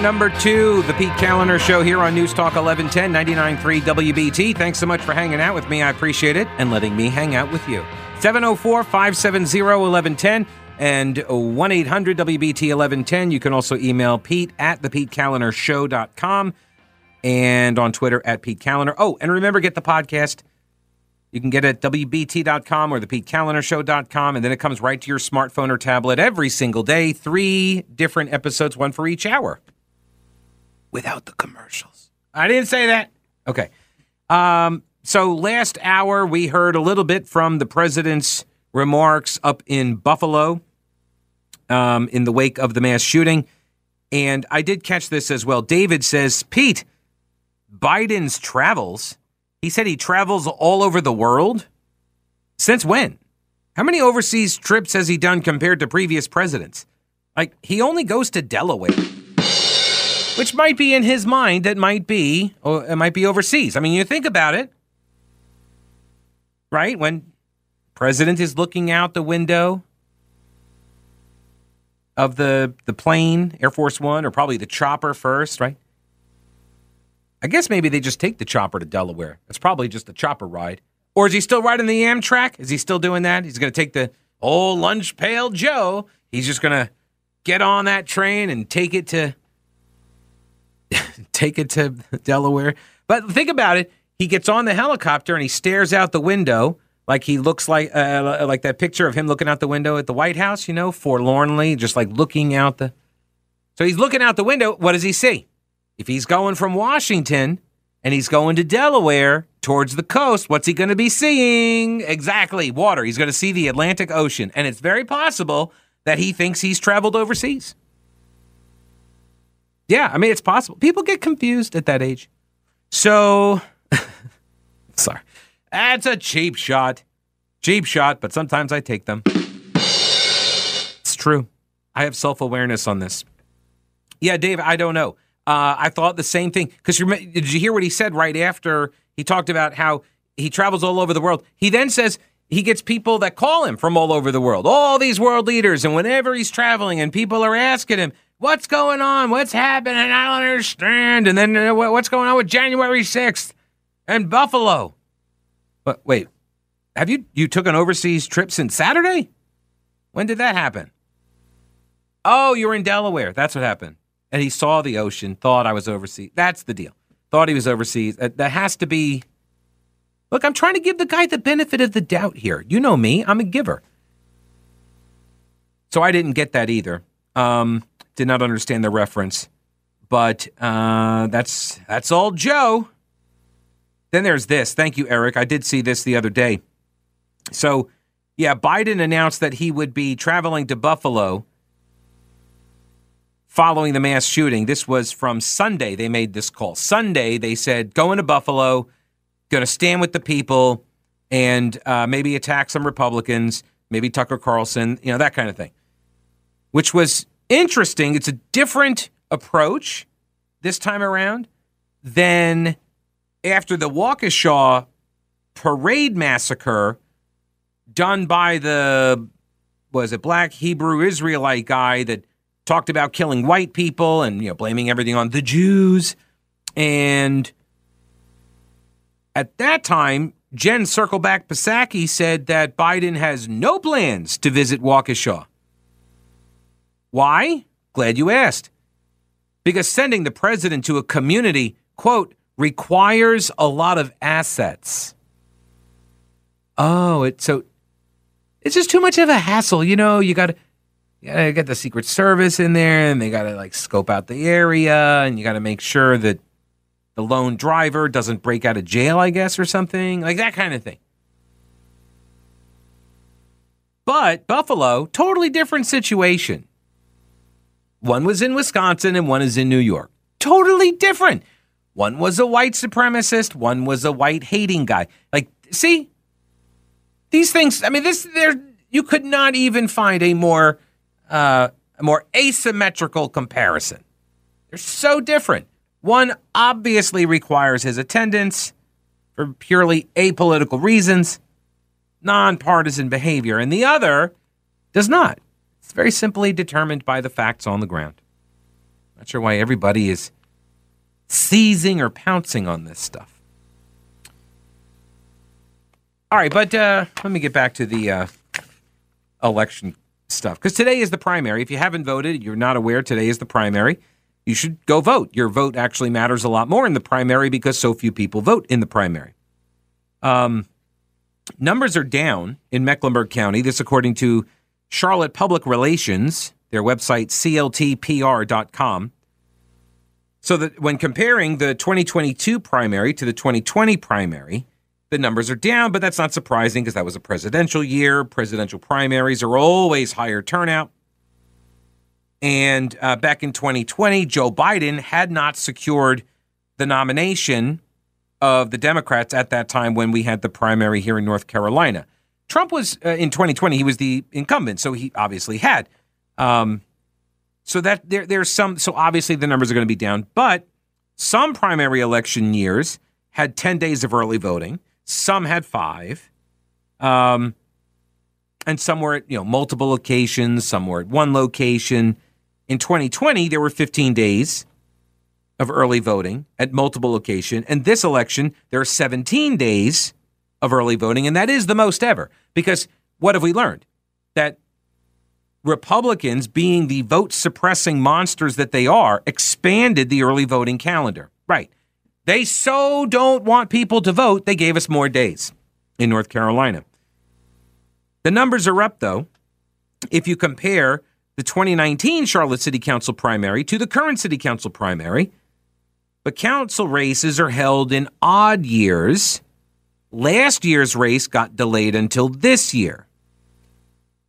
Number two, the Pete Kaliner Show here on News Talk 1110, 99.3 WBT. Thanks so much for hanging out with me. I appreciate it and letting me hang out with you. 704 570 1110 and 1 800 WBT 1110. You can also email Pete at thepetekalinershow.com and on Twitter at Pete Kaliner. Oh, and remember, get the podcast. You can get it at WBT.com or thepetekalinershow.com, and then it comes right to your smartphone or tablet every single day. Three different episodes, one for each hour. Without the commercials. I didn't say that. Okay. Um, so last hour, we heard a little bit from the president's remarks up in Buffalo um, in the wake of the mass shooting. And I did catch this as well. David says, Pete, Biden's travels he said he travels all over the world. Since when? How many overseas trips has he done compared to previous presidents? Like, he only goes to Delaware, which might be in his mind, that might be, or it might be overseas. I mean, you think about it, right? When president is looking out the window of the the plane, Air Force One, or probably the chopper first, right? I guess maybe they just take the chopper to Delaware. It's probably just a chopper ride. Or is he still riding the Amtrak? Is he still doing that? He's going to take the old lunch pail Joe. He's just going to get on that train and take it to take it to Delaware. But think about it. He gets on the helicopter and he stares out the window like he looks like uh, like that picture of him looking out the window at the White House, you know, forlornly, just like looking out the. So he's looking out the window. What does he see? If he's going from Washington and he's going to Delaware towards the coast, what's he going to be seeing? Exactly, water. He's going to see the Atlantic Ocean. And it's very possible that he thinks he's traveled overseas. Yeah, I mean, it's possible. People get confused at that age. So, sorry. That's a cheap shot. Cheap shot, but sometimes I take them. It's true. I have self awareness on this. Yeah, Dave, I don't know. Uh, I thought the same thing. Because did you hear what he said right after he talked about how he travels all over the world? He then says he gets people that call him from all over the world, all these world leaders. And whenever he's traveling and people are asking him, what's going on? What's happening? I don't understand. And then uh, what's going on with January 6th and Buffalo? But wait, have you, you took an overseas trip since Saturday? When did that happen? Oh, you were in Delaware. That's what happened and he saw the ocean, thought I was overseas. That's the deal. Thought he was overseas. Uh, that has to be. Look, I'm trying to give the guy the benefit of the doubt here. You know me, I'm a giver. So I didn't get that either. Um, did not understand the reference, but uh, that's that's all Joe. Then there's this. Thank you, Eric. I did see this the other day. So, yeah, Biden announced that he would be traveling to Buffalo following the mass shooting. This was from Sunday. They made this call. Sunday, they said, going to Buffalo, going to stand with the people and uh, maybe attack some Republicans, maybe Tucker Carlson, you know, that kind of thing, which was interesting. It's a different approach this time around than after the Waukesha parade massacre done by the was it black Hebrew Israelite guy that talked about killing white people and you know blaming everything on the Jews. And at that time, Jen Circleback Psaki said that Biden has no plans to visit Waukesha. Why? Glad you asked. Because sending the president to a community, quote, requires a lot of assets. Oh, it so it's just too much of a hassle. You know, you got to get the Secret Service in there, and they gotta like scope out the area, and you gotta make sure that the lone driver doesn't break out of jail, I guess, or something like that kind of thing. But Buffalo, totally different situation. One was in Wisconsin and one is in New York. Totally different. One was a white supremacist, one was a white hating guy. Like, see, these things, I mean, this, there, you could not even find a more uh, a more asymmetrical comparison. They're so different. One obviously requires his attendance for purely apolitical reasons, nonpartisan behavior, and the other does not. It's very simply determined by the facts on the ground. Not sure why everybody is seizing or pouncing on this stuff. All right, but uh, let me get back to the uh, election stuff because today is the primary. If you haven't voted, you're not aware, today is the primary. You should go vote. Your vote actually matters a lot more in the primary because so few people vote in the primary. Um, numbers are down in Mecklenburg County. This, according to Charlotte Public Relations, their website, cltpr.com. So that when comparing the 2022 primary to the 2020 primary, the numbers are down, but that's not surprising because that was a presidential year. Presidential primaries are always higher turnout. And uh, back in 2020, Joe Biden had not secured the nomination of the Democrats at that time when we had the primary here in North Carolina. Trump was uh, in 2020; he was the incumbent, so he obviously had. Um, so that there, there's some. So obviously the numbers are going to be down, but some primary election years had 10 days of early voting. Some had five. Um, and some were at you know multiple locations. Some were at one location. In 2020, there were 15 days of early voting at multiple locations. And this election, there are 17 days of early voting, and that is the most ever. Because what have we learned? That Republicans, being the vote suppressing monsters that they are, expanded the early voting calendar. Right. They so don't want people to vote, they gave us more days in North Carolina. The numbers are up, though, if you compare the 2019 Charlotte City Council primary to the current City Council primary. But council races are held in odd years. Last year's race got delayed until this year.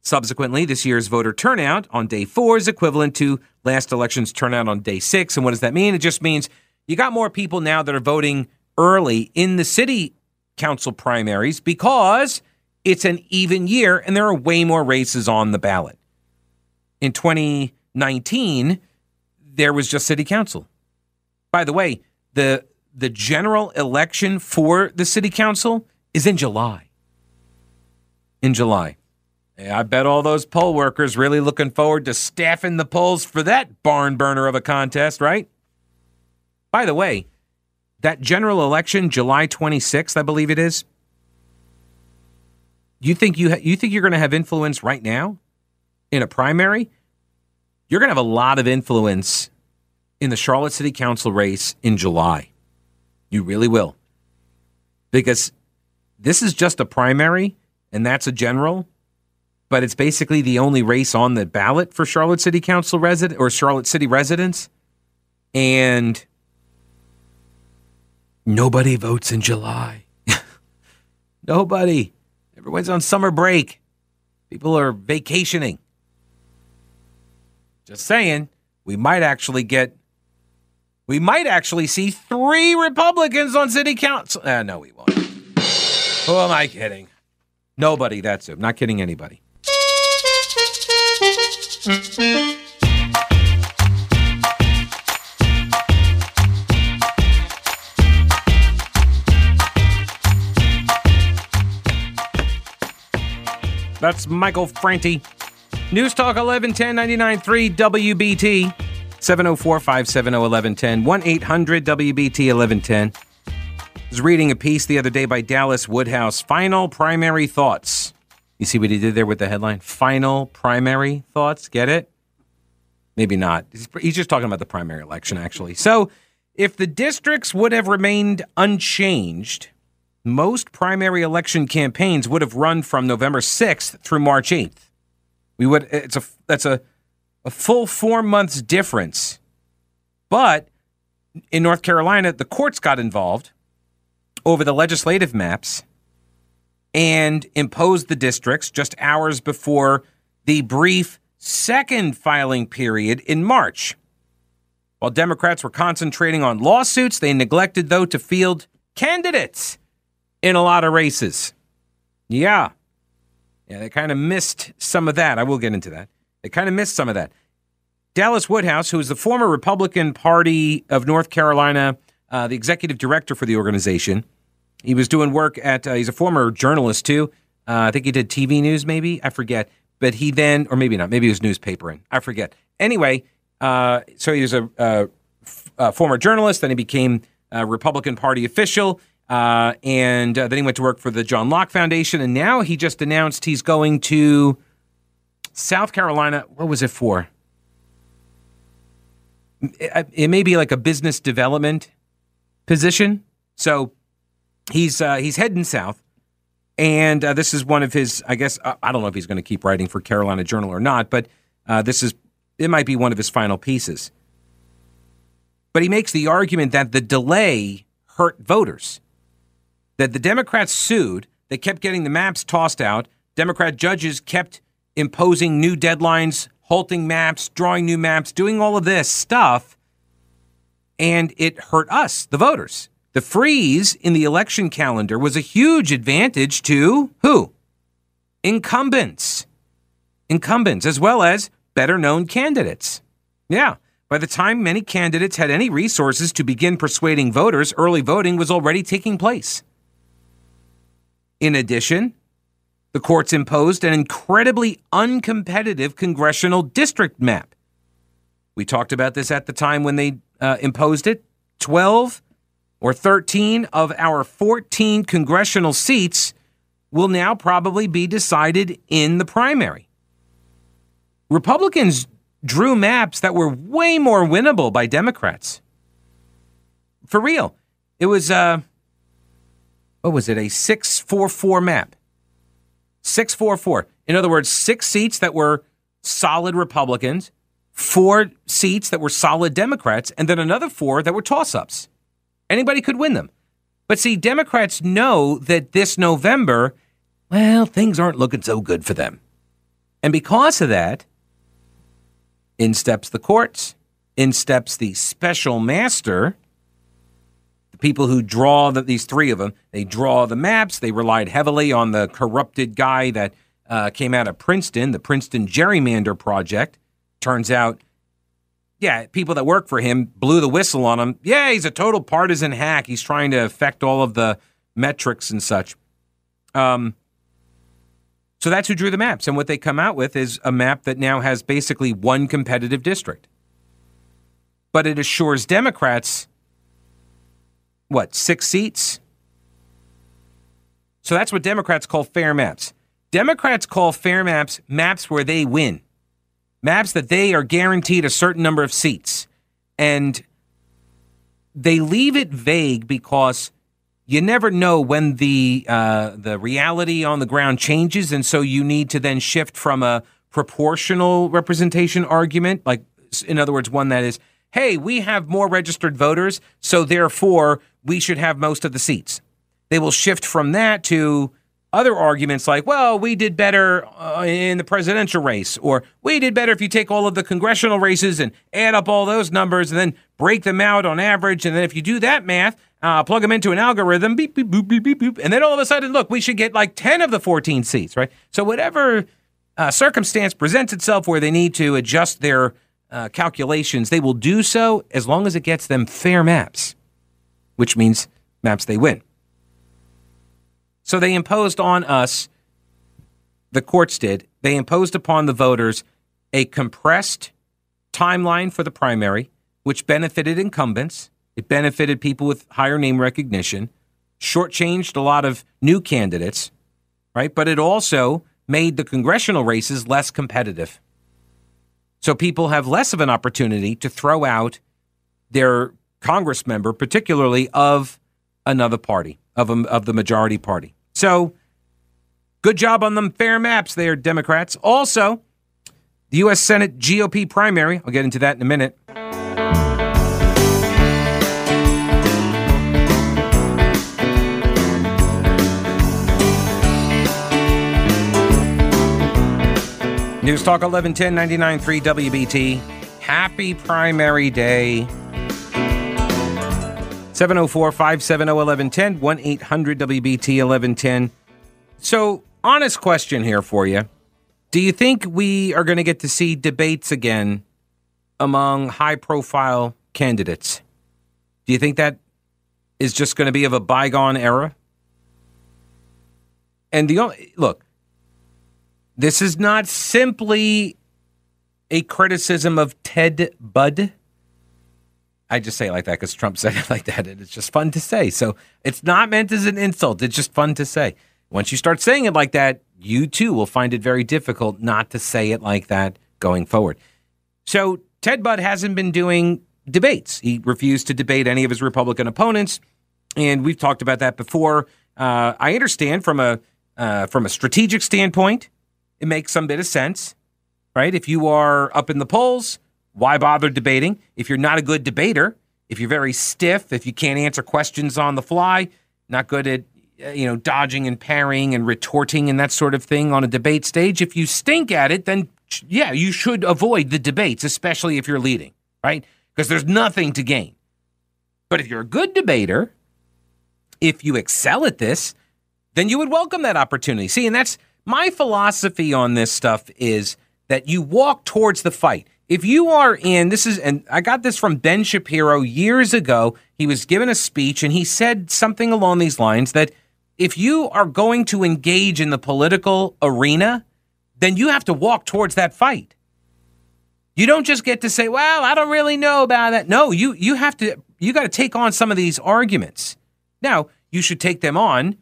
Subsequently, this year's voter turnout on day four is equivalent to last election's turnout on day six. And what does that mean? It just means you got more people now that are voting early in the city council primaries because it's an even year and there are way more races on the ballot. In 2019, there was just city council. By the way, the the general election for the city council is in July. In July. I bet all those poll workers really looking forward to staffing the polls for that barn burner of a contest, right? By the way, that general election, July 26th, I believe it is. You think you ha- you think you're going to have influence right now in a primary? You're going to have a lot of influence in the Charlotte City Council race in July. You really will. Because this is just a primary and that's a general, but it's basically the only race on the ballot for Charlotte City Council resident or Charlotte City residents. And Nobody votes in July. Nobody. Everyone's on summer break. People are vacationing. Just saying, we might actually get, we might actually see three Republicans on city council. Uh, no, we won't. Who am I kidding? Nobody, that's it. Not kidding anybody. That's Michael Franti. News Talk 1110 99.3 WBT 704 570 1110 1 800 WBT 1110. I was reading a piece the other day by Dallas Woodhouse. Final primary thoughts. You see what he did there with the headline? Final primary thoughts. Get it? Maybe not. He's just talking about the primary election, actually. So, if the districts would have remained unchanged, most primary election campaigns would have run from November 6th through March 8th. We would it's a that's a a full 4 months difference. But in North Carolina, the courts got involved over the legislative maps and imposed the districts just hours before the brief second filing period in March. While Democrats were concentrating on lawsuits, they neglected, though, to field candidates in a lot of races. Yeah. Yeah, they kind of missed some of that. I will get into that. They kind of missed some of that. Dallas Woodhouse, who is the former Republican Party of North Carolina, uh, the executive director for the organization, he was doing work at, uh, he's a former journalist too. Uh, I think he did TV news, maybe. I forget. But he then, or maybe not, maybe he was newspapering. I forget. Anyway, Uh, so he was a, a, a, former journalist, then he became a Republican Party official, uh, and uh, then he went to work for the John Locke Foundation, and now he just announced he's going to South Carolina. What was it for? It, it may be like a business development position. So he's uh, he's heading south, and uh, this is one of his. I guess I don't know if he's going to keep writing for Carolina Journal or not, but uh, this is it might be one of his final pieces. But he makes the argument that the delay hurt voters. That the Democrats sued, they kept getting the maps tossed out. Democrat judges kept imposing new deadlines, halting maps, drawing new maps, doing all of this stuff. And it hurt us, the voters. The freeze in the election calendar was a huge advantage to who? Incumbents. Incumbents, as well as better known candidates. Yeah. By the time many candidates had any resources to begin persuading voters, early voting was already taking place. In addition, the courts imposed an incredibly uncompetitive congressional district map. We talked about this at the time when they uh, imposed it. 12 or 13 of our 14 congressional seats will now probably be decided in the primary. Republicans drew maps that were way more winnable by Democrats. For real. It was uh what was it? A 644 map. 644. In other words, 6 seats that were solid Republicans, 4 seats that were solid Democrats, and then another 4 that were toss-ups. Anybody could win them. But see, Democrats know that this November, well, things aren't looking so good for them. And because of that, in steps the courts, in steps the special master, people who draw the, these three of them. They draw the maps. They relied heavily on the corrupted guy that uh, came out of Princeton, the Princeton Gerrymander Project. Turns out, yeah, people that work for him blew the whistle on him. Yeah, he's a total partisan hack. He's trying to affect all of the metrics and such. Um, so that's who drew the maps. And what they come out with is a map that now has basically one competitive district. But it assures Democrats, what, six seats? So that's what Democrats call fair maps. Democrats call fair maps maps where they win, maps that they are guaranteed a certain number of seats. And they leave it vague because you never know when the uh, the reality on the ground changes, and so you need to then shift from a proportional representation argument, like in other words, one that is, hey, we have more registered voters, so therefore we should have most of the seats. They will shift from that to other arguments like, well, we did better uh, in the presidential race, or we did better if you take all of the congressional races and add up all those numbers and then break them out on average. And then if you do that math, uh, plug them into an algorithm, beep, beep, boop, beep, beep, boop. And then all of a sudden, look, we should get like 10 of the 14 seats, right? So whatever uh, circumstance presents itself where they need to adjust their uh, calculations, they will do so as long as it gets them fair maps, which means maps they win. So they imposed on us, the courts did, they imposed upon the voters a compressed timeline for the primary, which benefited incumbents. It benefited people with higher name recognition, shortchanged a lot of new candidates, right? But it also made the congressional races less competitive. So people have less of an opportunity to throw out their Congress member, particularly of another party of, a, of the majority party. So, good job on them fair maps there, Democrats. Also, the U.S. Senate GOP primary, I'll get into that in a minute. News Talk 1110 99.3 WBT. Happy primary day. 704 570 1110, 1 800 WBT 1110. So, honest question here for you. Do you think we are going to get to see debates again among high profile candidates? Do you think that is just going to be of a bygone era? And the only look, this is not simply a criticism of Ted Budd. I just say it like that because Trump said it like that, and it's just fun to say. So it's not meant as an insult. It's just fun to say. Once you start saying it like that, you too will find it very difficult not to say it like that going forward. So Ted Budd hasn't been doing debates. He refused to debate any of his Republican opponents, and we've talked about that before. Uh, I understand from a uh, from a strategic standpoint, it makes some bit of sense, right? If you are up in the polls, why bother debating? If you're not a good debater, if you're very stiff, if you can't answer questions on the fly, not good at uh, you know dodging and parrying and retorting and that sort of thing on a debate stage, if you stink at it, then yeah, you should avoid the debates, especially if you're leading, right? Because there's nothing to gain. But if you're a good debater, if you excel at this, then you would welcome that opportunity. See, and that's my philosophy on this stuff is that you walk towards the fight. If you are in, this is, and I got this from Ben Shapiro years ago. He was given a speech and he said something along these lines that if you are going to engage in the political arena, then you have to walk towards that fight. You don't just get to say, "Well, I don't really know about that." No, you you have to you got to take on some of these arguments. Now, you should take them on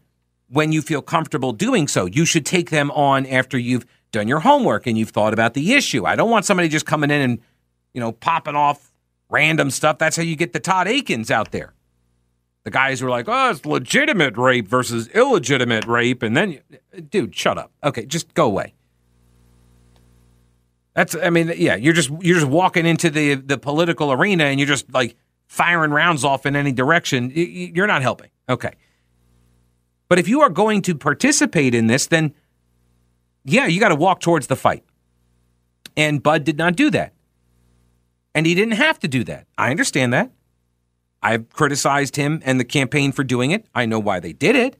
when you feel comfortable doing so. You should take them on after you've done your homework and you've thought about the issue. I don't want somebody just coming in and, you know, popping off random stuff. That's how you get the Todd Akins out there. The guys who are like, oh, it's legitimate rape versus illegitimate rape. And then, dude, shut up. Okay, just go away. That's, I mean, yeah, you're just you're just walking into the the political arena and you're just like firing rounds off in any direction. You're not helping. Okay. But if you are going to participate in this, then yeah, you got to walk towards the fight. And Budd did not do that. And he didn't have to do that. I understand that. I've criticized him and the campaign for doing it. I know why they did it,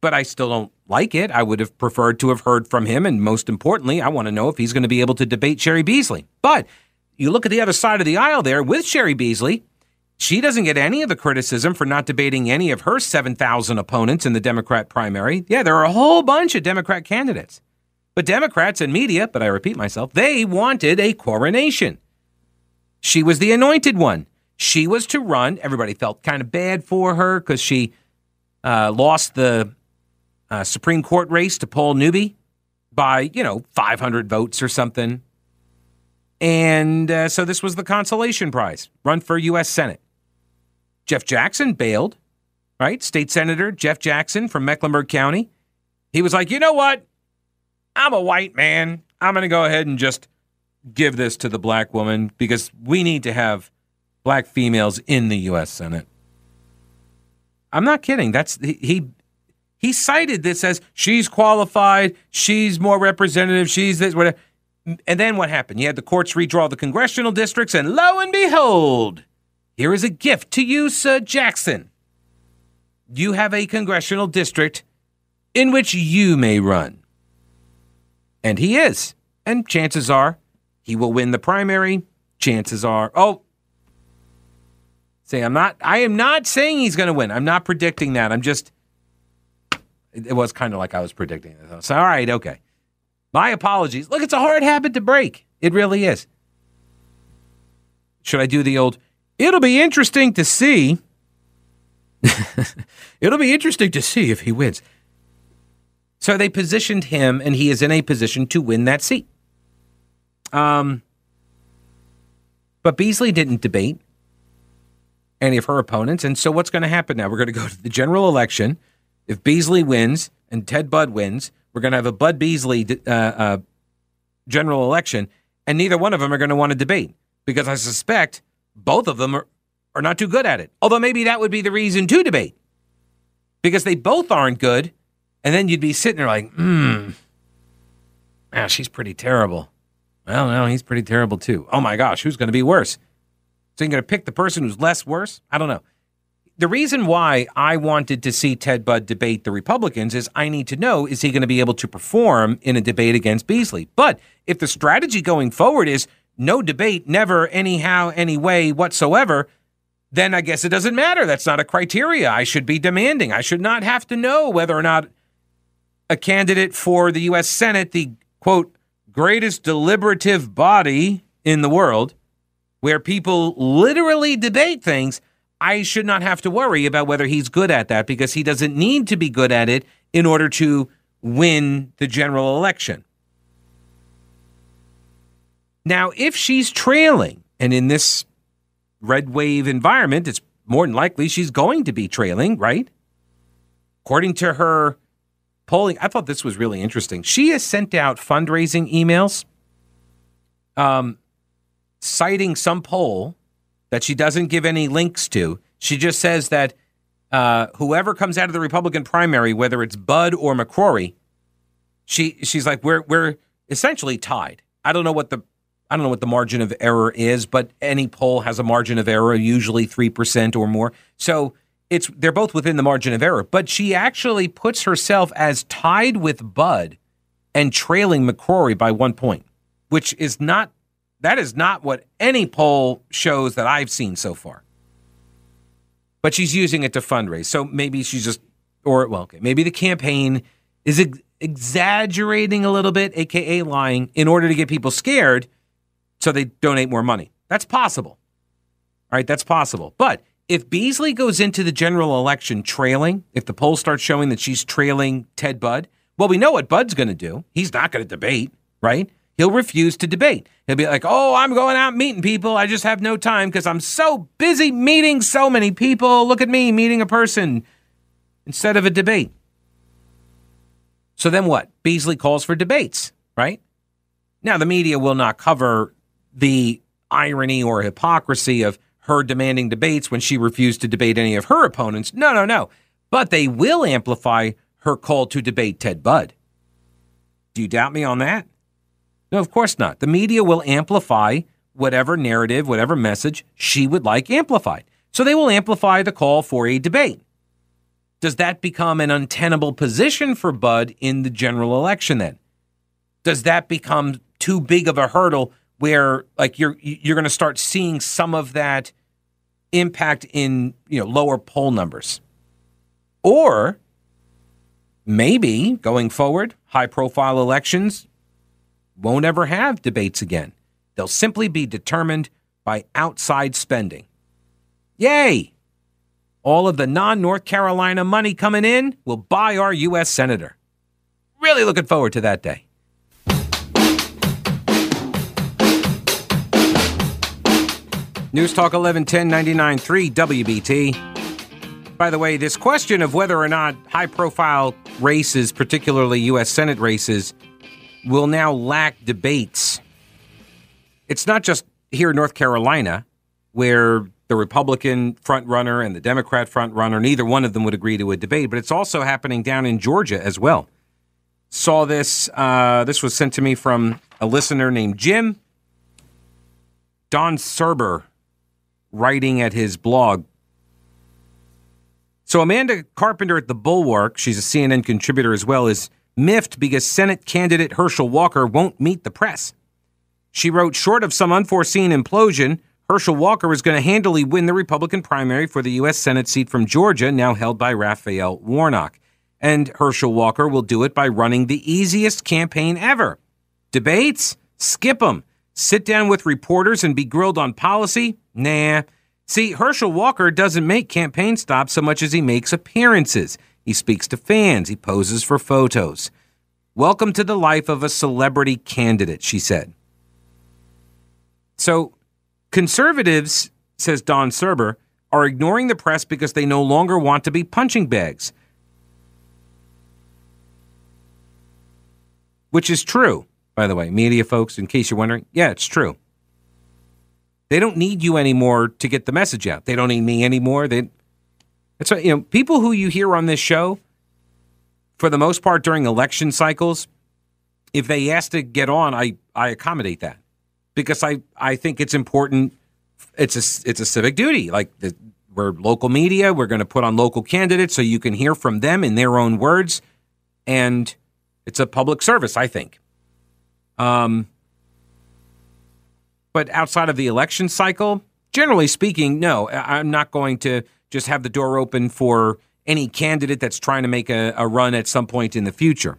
but I still don't like it. I would have preferred to have heard from him. And most importantly, I want to know if he's going to be able to debate Cheri Beasley. But you look at the other side of the aisle there with Cheri Beasley, she doesn't get any of the criticism for not debating any of her 7,000 opponents in the Democrat primary. Yeah, there are a whole bunch of Democrat candidates. But Democrats and media, but I repeat myself, they wanted a coronation. She was the anointed one. She was to run. Everybody felt kind of bad for her because she uh, lost the uh, Supreme Court race to Paul Newby by, you know, 500 votes or something. And uh, so this was the consolation prize run for U.S. Senate. Jeff Jackson bailed, right? State Senator Jeff Jackson from Mecklenburg County. He was like, you know what? I'm a white man. I'm going to go ahead and just give this to the black woman because we need to have black females in the U.S. Senate. I'm not kidding. That's he. He cited this as she's qualified, she's more representative, she's this, whatever. And then what happened? You had the courts redraw the congressional districts, and lo and behold, here is a gift to you, Sir Jackson. You have a congressional district in which you may run. And he is. And chances are he will win the primary. Chances are, oh, say, I'm not, I am not saying he's going to win. I'm not predicting that. I'm just, it was kind of like I was predicting it. So, all right, okay. My apologies. Look, it's a hard habit to break. It really is. Should I do the old, It'll be interesting to see. It'll be interesting to see if he wins. So they positioned him, and he is in a position to win that seat. Um, but Beasley didn't debate any of her opponents, and so what's going to happen now? We're going to go to the general election. If Beasley wins and Ted Budd wins, we're going to have a Budd Beasley uh, uh, general election, and neither one of them are going to want to debate because I suspect both of them are, are not too good at it. Although maybe that would be the reason to debate because they both aren't good. And then you'd be sitting there like, hmm, ah, she's pretty terrible. Well, no, he's pretty terrible too. Oh my gosh, who's going to be worse? So you're going to pick the person who's less worse? I don't know. The reason why I wanted to see Ted Budd debate the Republicans is I need to know is he going to be able to perform in a debate against Beasley? But if the strategy going forward is no debate, never, anyhow, any way whatsoever, then I guess it doesn't matter. That's not a criteria I should be demanding. I should not have to know whether or not a candidate for the U.S. Senate, the quote, greatest deliberative body in the world where people literally debate things, I should not have to worry about whether he's good at that because he doesn't need to be good at it in order to win the general election. Now, if she's trailing, and in this red wave environment, it's more than likely she's going to be trailing, right? According to her polling, I thought this was really interesting. She has sent out fundraising emails um, citing some poll that she doesn't give any links to. She just says that uh, whoever comes out of the Republican primary, whether it's Budd or McCrory, she she's like we're we're essentially tied. I don't know what the I don't know what the margin of error is, but any poll has a margin of error, usually three percent or more. So it's they're both within the margin of error. But she actually puts herself as tied with Budd and trailing McCrory by one point, which is not that is not what any poll shows that I've seen so far. But she's using it to fundraise. So maybe she's just, or, well, okay, maybe the campaign is ex- exaggerating a little bit, AKA lying, in order to get people scared so they donate more money. That's possible. All right, that's possible. But if Beasley goes into the general election trailing, if the polls start showing that she's trailing Ted Budd, well, we know what Budd's going to do. He's not going to debate, right? He'll refuse to debate. He'll be like, oh, I'm going out meeting people. I just have no time because I'm so busy meeting so many people. Look at me meeting a person instead of a debate. So then what? Beasley calls for debates, right? Now, the media will not cover the irony or hypocrisy of her demanding debates when she refused to debate any of her opponents. No, no, no. But they will amplify her call to debate Ted Budd. Do you doubt me on that? No, of course not. The media will amplify whatever narrative, whatever message she would like amplified. So they will amplify the call for a debate. Does that become an untenable position for Budd in the general election then? Does that become too big of a hurdle where like you're you're going to start seeing some of that impact in, you know, lower poll numbers? Or maybe going forward, high profile elections, won't ever have debates again. They'll simply be determined by outside spending. Yay! All of the non North Carolina money coming in will buy our U.S. Senator. Really looking forward to that day. News Talk 1110 99.3 WBT. By the way, this question of whether or not high profile races, particularly U.S. Senate races, will now lack debates. It's not just here in North Carolina, where the Republican frontrunner and the Democrat frontrunner, neither one of them would agree to a debate, but it's also happening down in Georgia as well. Saw this, uh, this was sent to me from a listener named Jim. Don Surber writing at his blog. So Amanda Carpenter at the Bulwark, she's a CNN contributor as well, is miffed because Senate candidate Herschel Walker won't meet the press. She wrote, short of some unforeseen implosion, Herschel Walker is going to handily win the Republican primary for the U.S. Senate seat from Georgia, now held by Raphael Warnock. And Herschel Walker will do it by running the easiest campaign ever. Debates? Skip them. Sit down with reporters and be grilled on policy? Nah. See, Herschel Walker doesn't make campaign stops so much as he makes appearances. He speaks to fans. He poses for photos. Welcome to the life of a celebrity candidate, she said. So, conservatives, says Don Surber, are ignoring the press because they no longer want to be punching bags. Which is true, by the way, media folks, in case you're wondering. Yeah, it's true. They don't need you anymore to get the message out. They don't need me anymore. They that's right. You know, people who you hear on this show, for the most part during election cycles, if they ask to get on, I, I accommodate that because I, I think it's important. It's a, it's a civic duty. Like the, we're local media. We're going to put on local candidates so you can hear from them in their own words. And it's a public service, I think. Um, but outside of the election cycle, generally speaking, no, I'm not going to just have the door open for any candidate that's trying to make a, a run at some point in the future.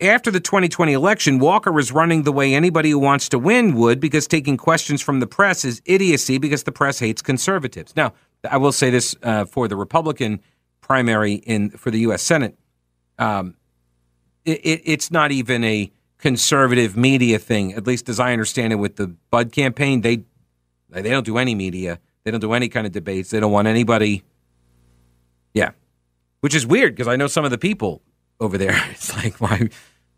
after the 2020 election, Walker was running the way anybody who wants to win would because taking questions from the press is idiocy because the press hates conservatives. Now, I will say this uh, for the Republican primary in for the U.S. Senate, um, it, it, it's not even a conservative media thing. At least as I understand it, with the Budd campaign, they they don't do any media. They don't do any kind of debates. They don't want anybody. Yeah, which is weird because I know some of the people over there. It's like why?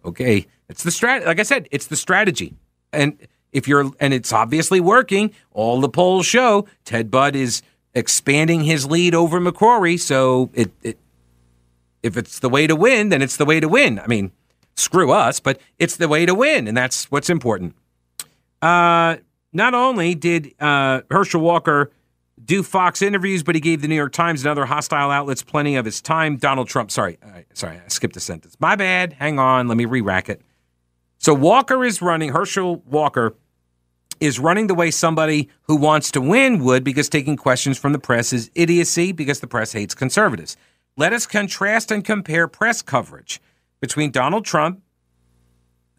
Okay, it's the strat. Like I said, it's the strategy, and if you're and it's obviously working. All the polls show Ted Budd is expanding his lead over McCrory. So it, it if it's the way to win, then it's the way to win. I mean, screw us, but it's the way to win, and that's what's important. Uh, not only did uh, Herschel Walker do Fox interviews, but he gave the New York Times and other hostile outlets plenty of his time. Donald Trump, sorry, sorry, I skipped a sentence. My bad. Hang on, let me re-rack it. So Walker is running. Herschel Walker is running the way somebody who wants to win would because taking questions from the press is idiocy because the press hates conservatives. Let us contrast and compare press coverage between Donald Trump,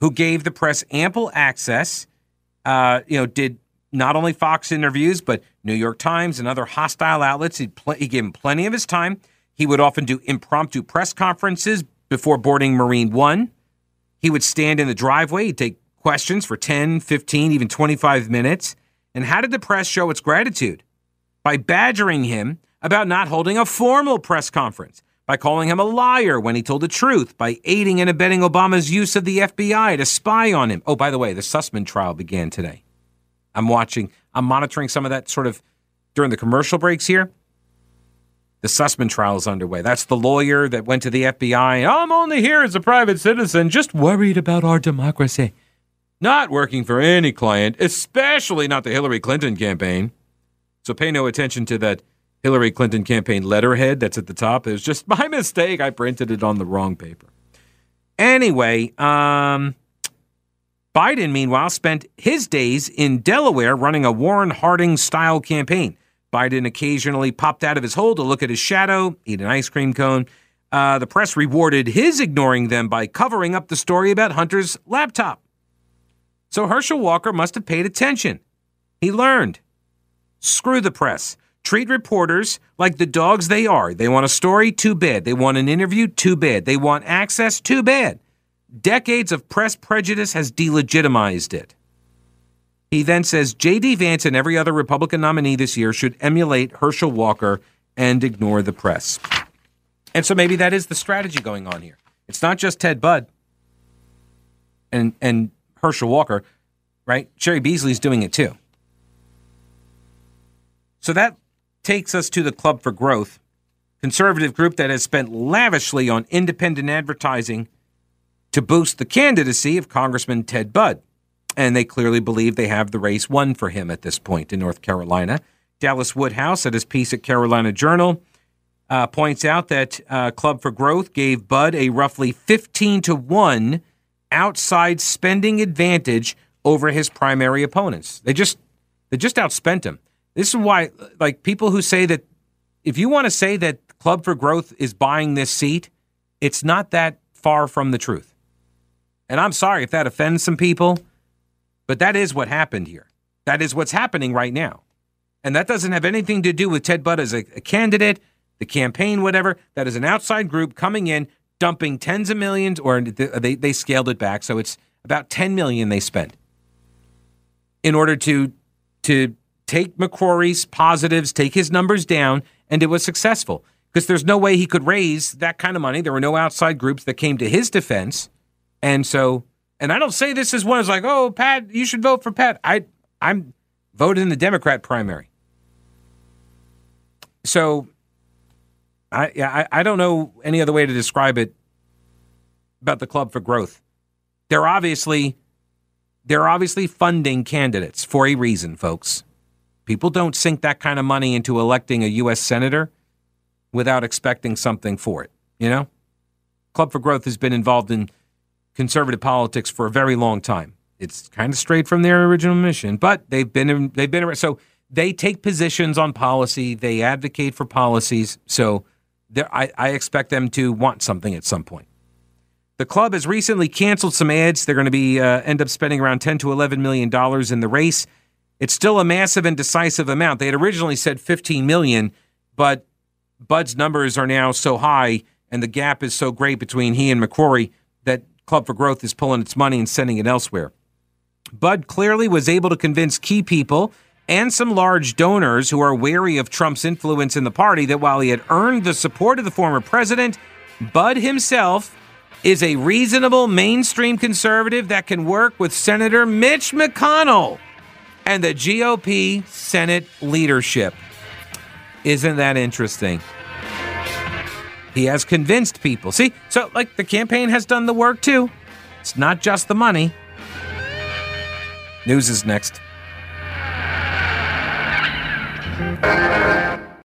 who gave the press ample access, uh, you know, did not only Fox interviews, but New York Times and other hostile outlets. He, pl- he gave him plenty of his time. He would often do impromptu press conferences before boarding Marine One. He would stand in the driveway. He'd take questions for 10, 15, even 25 minutes. And how did the press show its gratitude? By badgering him about not holding a formal press conference, by calling him a liar when he told the truth, by aiding and abetting Obama's use of the FBI to spy on him. Oh, by the way, the Sussmann trial began today. I'm watching, I'm monitoring some of that sort of during the commercial breaks here. The Sussmann trial is underway. That's the lawyer that went to the FBI. I'm only here as a private citizen, just worried about our democracy not working for any client, especially not the Hillary Clinton campaign. So pay no attention to that Hillary Clinton campaign letterhead that's at the top. It was just my mistake. I printed it on the wrong paper. Anyway, um, Biden, meanwhile, spent his days in Delaware running a Warren Harding style campaign. Biden occasionally popped out of his hole to look at his shadow, eat an ice cream cone. Uh, the press rewarded his ignoring them by covering up the story about Hunter's laptop. So Herschel Walker must have paid attention. He learned. Screw the press. Treat reporters like the dogs they are. They want a story, too bad. They want an interview, too bad. They want access, too bad. Decades of press prejudice has delegitimized it. He then says J.D. Vance and every other Republican nominee this year should emulate Herschel Walker and ignore the press. And so maybe that is the strategy going on here. It's not just Ted Budd and and Herschel Walker, right? Cheri Beasley's doing it too. So that takes us to the Club for Growth, conservative group that has spent lavishly on independent advertising to boost the candidacy of Congressman Ted Budd. And they clearly believe they have the race won for him at this point in North Carolina. Dallas Woodhouse, at his piece at Carolina Journal, uh, points out that uh, Club for Growth gave Budd a roughly 15 to 1 outside spending advantage over his primary opponents. They just they just outspent him. This is why like people who say that if you want to say that Club for Growth is buying this seat, it's not that far from the truth. And I'm sorry if that offends some people, but that is what happened here. That is what's happening right now. And that doesn't have anything to do with Ted Budd as a, a candidate, the campaign, whatever. That is an outside group coming in dumping tens of millions, or they, they scaled it back. So it's about 10 million they spent in order to, to take McCrory's positives, take his numbers down, and it was successful. Because there's no way he could raise that kind of money. There were no outside groups that came to his defense. And so, and I don't say this as one is like, oh, Pat, you should vote for Pat. I, I'm voted in the Democrat primary. So I, I I don't know any other way to describe it about the Club for Growth. They're obviously they're obviously funding candidates for a reason, folks. People don't sink that kind of money into electing a U.S. senator without expecting something for it. You know, Club for Growth has been involved in conservative politics for a very long time. It's kind of straight from their original mission, but they've been in, they've been so they take positions on policy. They advocate for policies. So I, I expect them to want something at some point. The club has recently canceled some ads. They're going to be uh, end up spending around 10 to 11 million dollars in the race. It's still a massive and decisive amount. They had originally said 15 million, but Budd's numbers are now so high and the gap is so great between he and McCrory that Club for Growth is pulling its money and sending it elsewhere. Budd clearly was able to convince key people and some large donors who are wary of Trump's influence in the party that while he had earned the support of the former president, Budd himself is a reasonable mainstream conservative that can work with Senator Mitch McConnell and the GOP Senate leadership. Isn't that interesting? He has convinced people. See, so like the campaign has done the work too. It's not just the money. News is next.